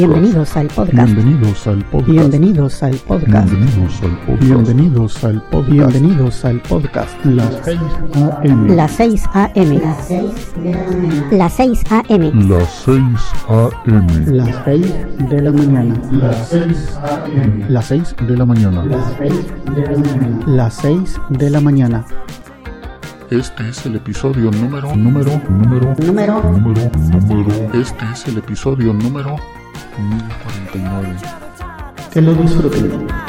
Bienvenidos al podcast. Bienvenidos al podcast. Bienvenidos al podcast. Bienvenidos al podcast. Bienvenidos al podcast. Bienvenidos al podcast. Las 6 AM. Las 6 AM. Las 6 AM. Las 6 AM. Las 6 de la mañana. Las 6 AM. Las 6 de la mañana. Las 6 de la mañana. Las 6 de la mañana. Este es el episodio número, número, número, número, número, número. Este es el episodio número 1049. Que lo disfruten.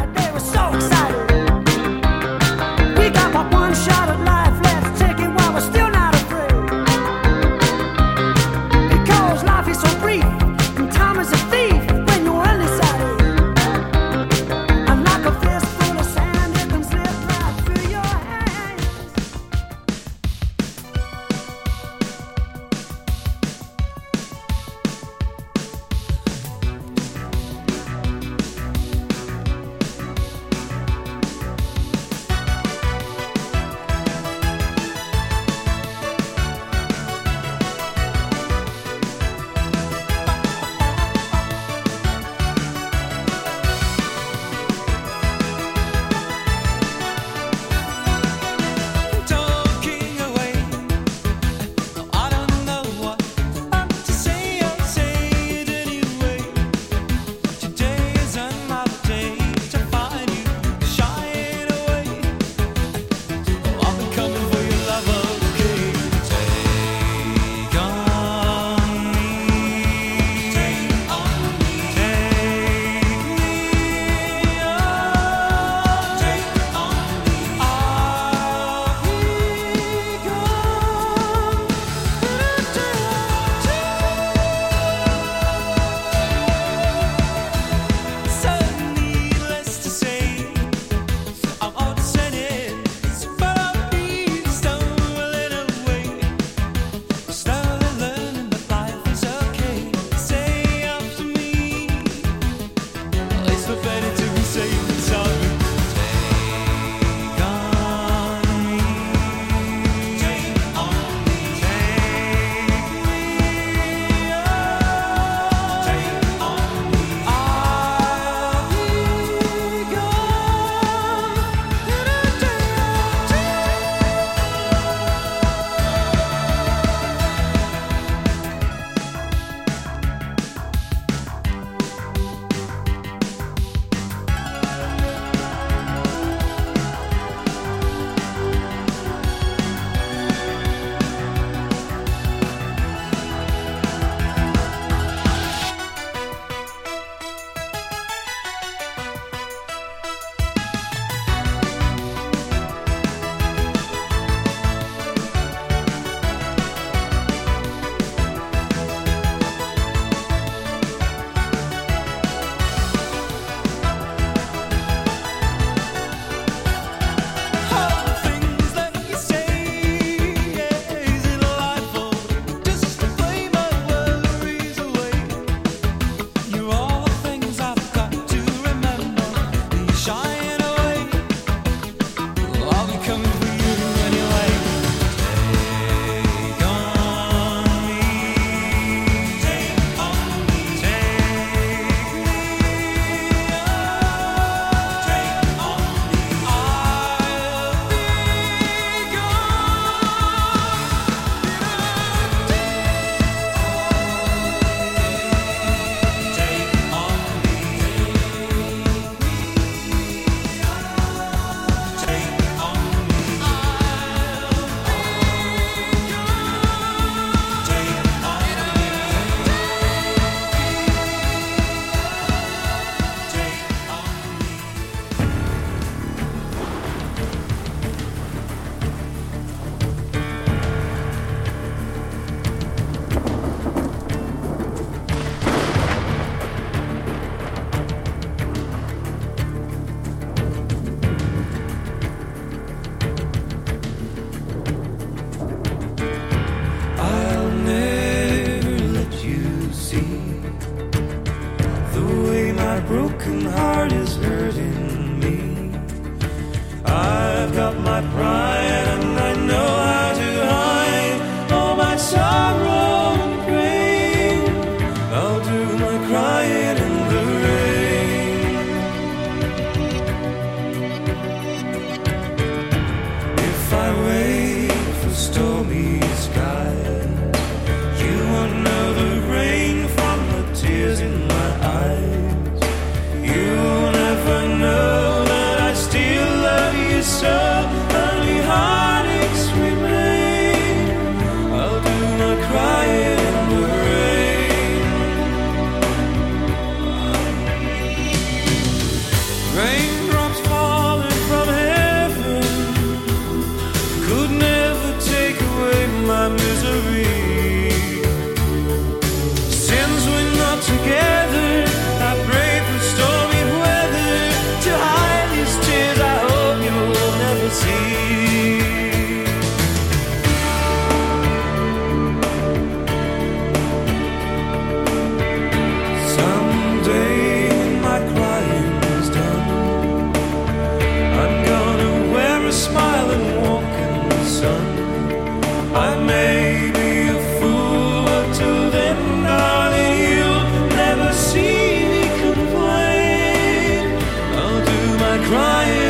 crying.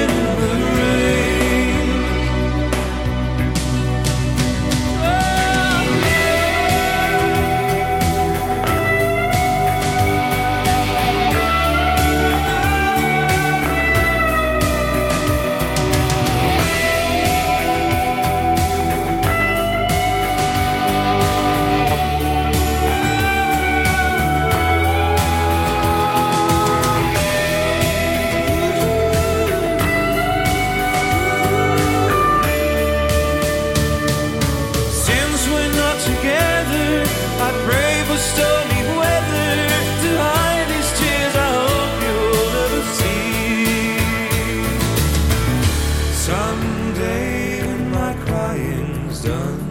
someday when my crying's done.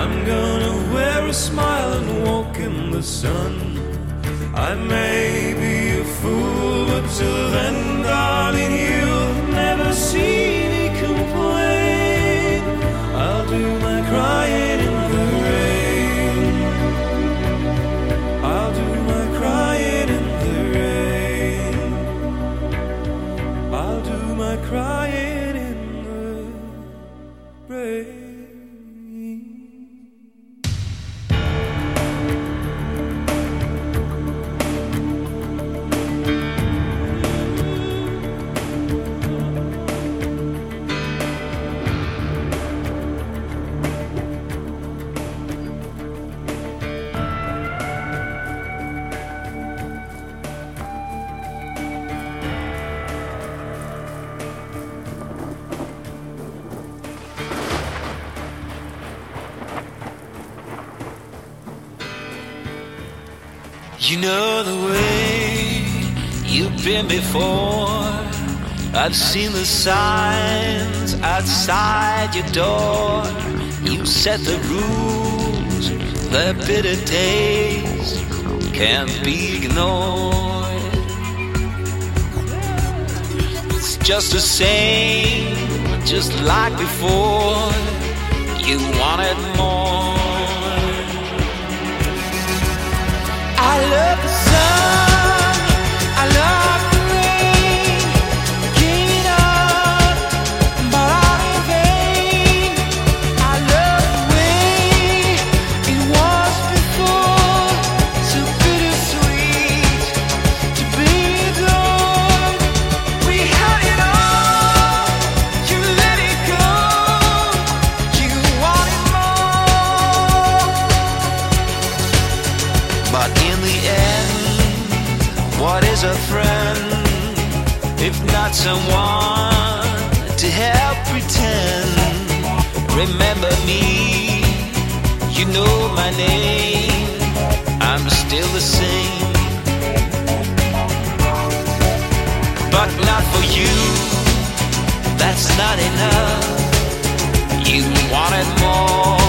I'm gonna wear a smile and walk in the sun. I may be a fool, but till then, darling, you'll never see. You know the way you've been before. I've seen the signs outside your door. You set the rules, the bitter taste can't be ignored. It's just the same, just like before. You wanted love not for you. That's not enough. You wanted more.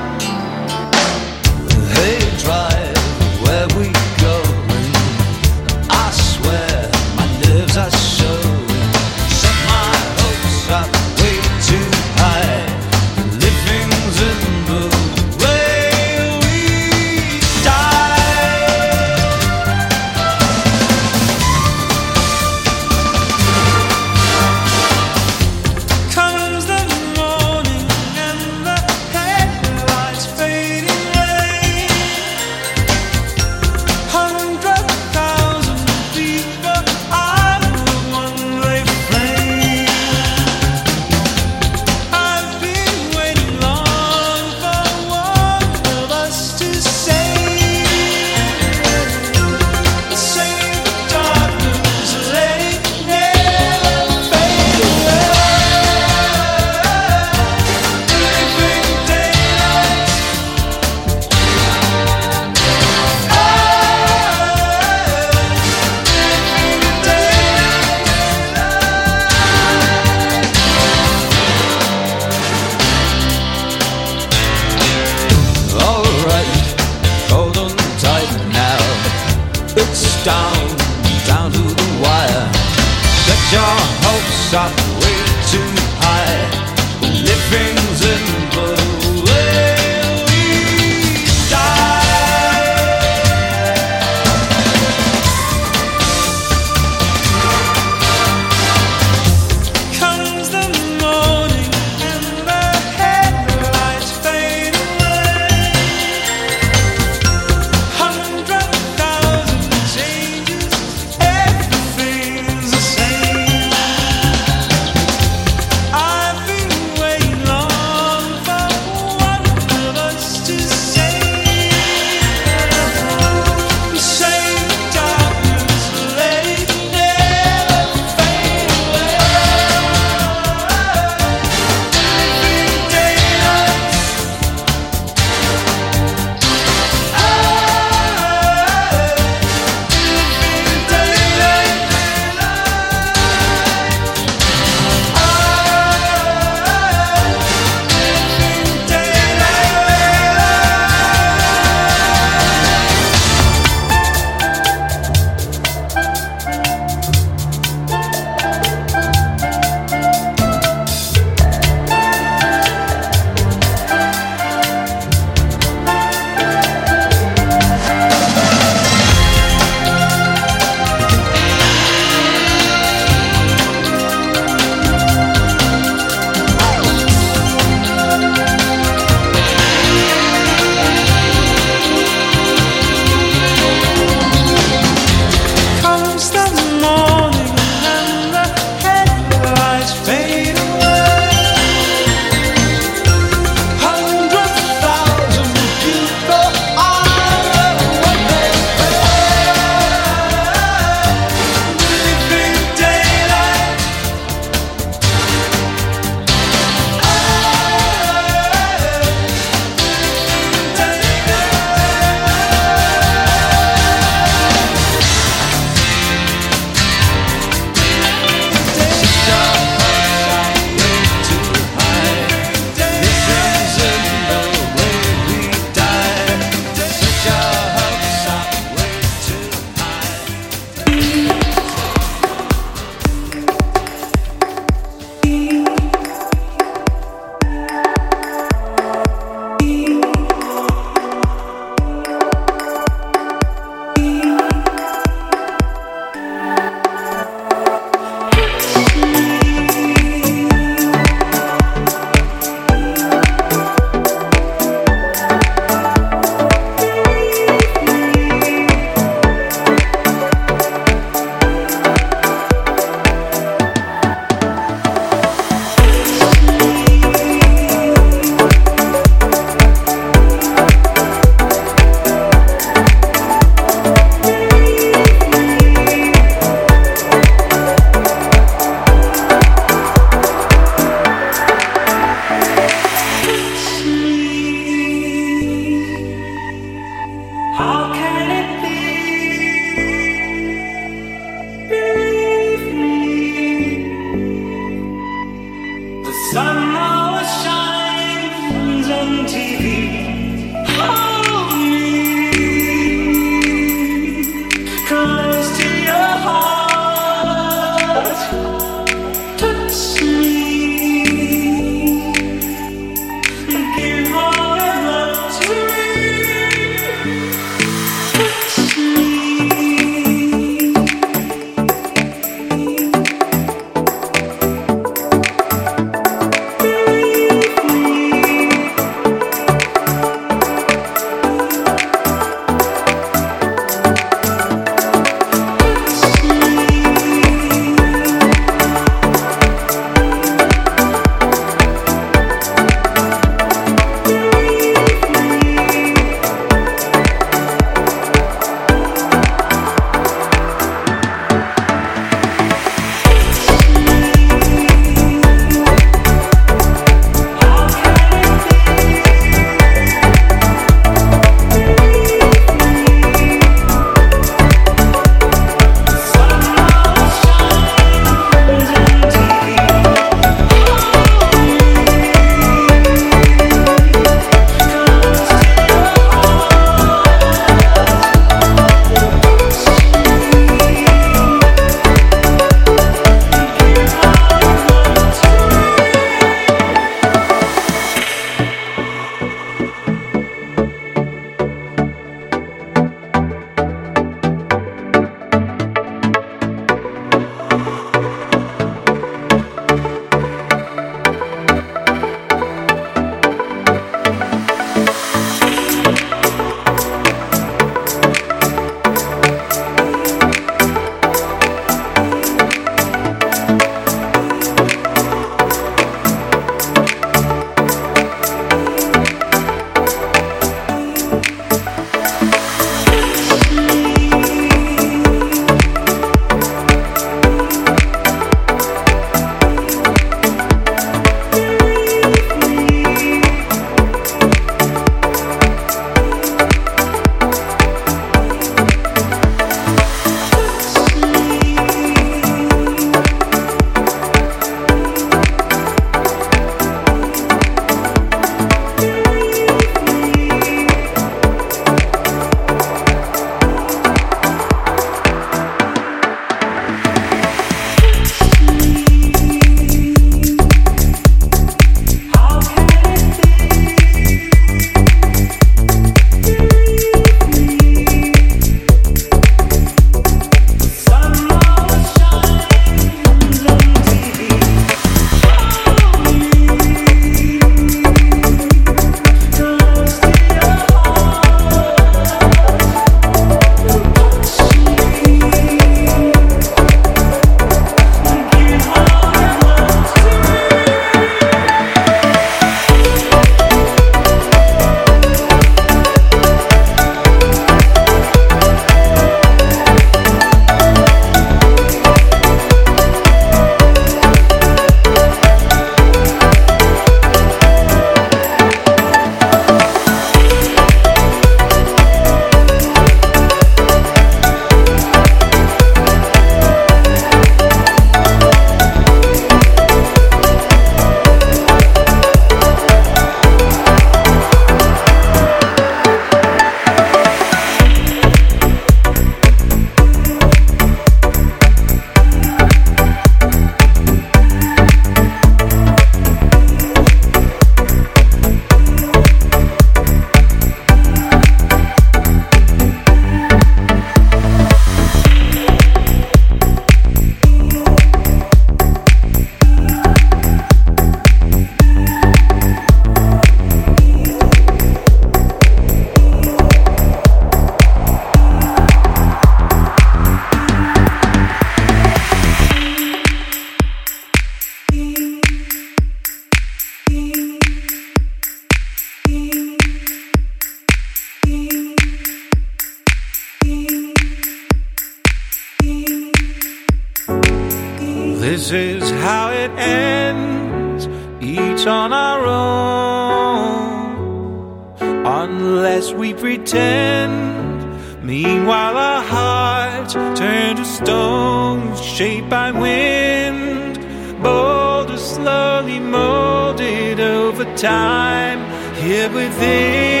Pretend, meanwhile our hearts turn to stone, shaped by wind, boulders slowly molded over time here within.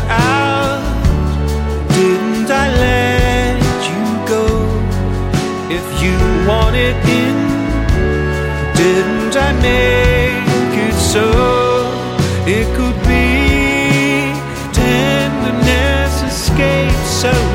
It out, didn't I let you go? If you want it in, didn't I make it so? It could be tenderness escaped so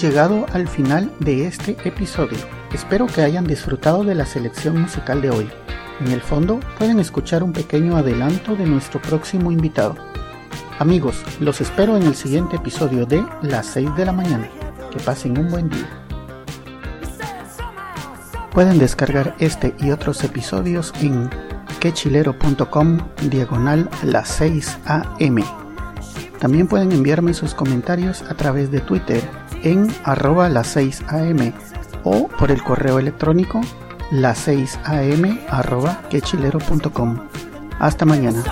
Llegado al final de este episodio. Espero que hayan disfrutado de la selección musical de hoy. En el fondo pueden escuchar un pequeño adelanto de nuestro próximo invitado. Amigos, los espero en el siguiente episodio de Las 6 de la mañana. Que pasen un buen día. Pueden descargar este y otros episodios en quechilero.com diagonal las 6 am. También pueden enviarme sus comentarios a través de Twitter en arroba las 6 am o por el correo electrónico las 6 am arroba quechilero.com. Hasta mañana.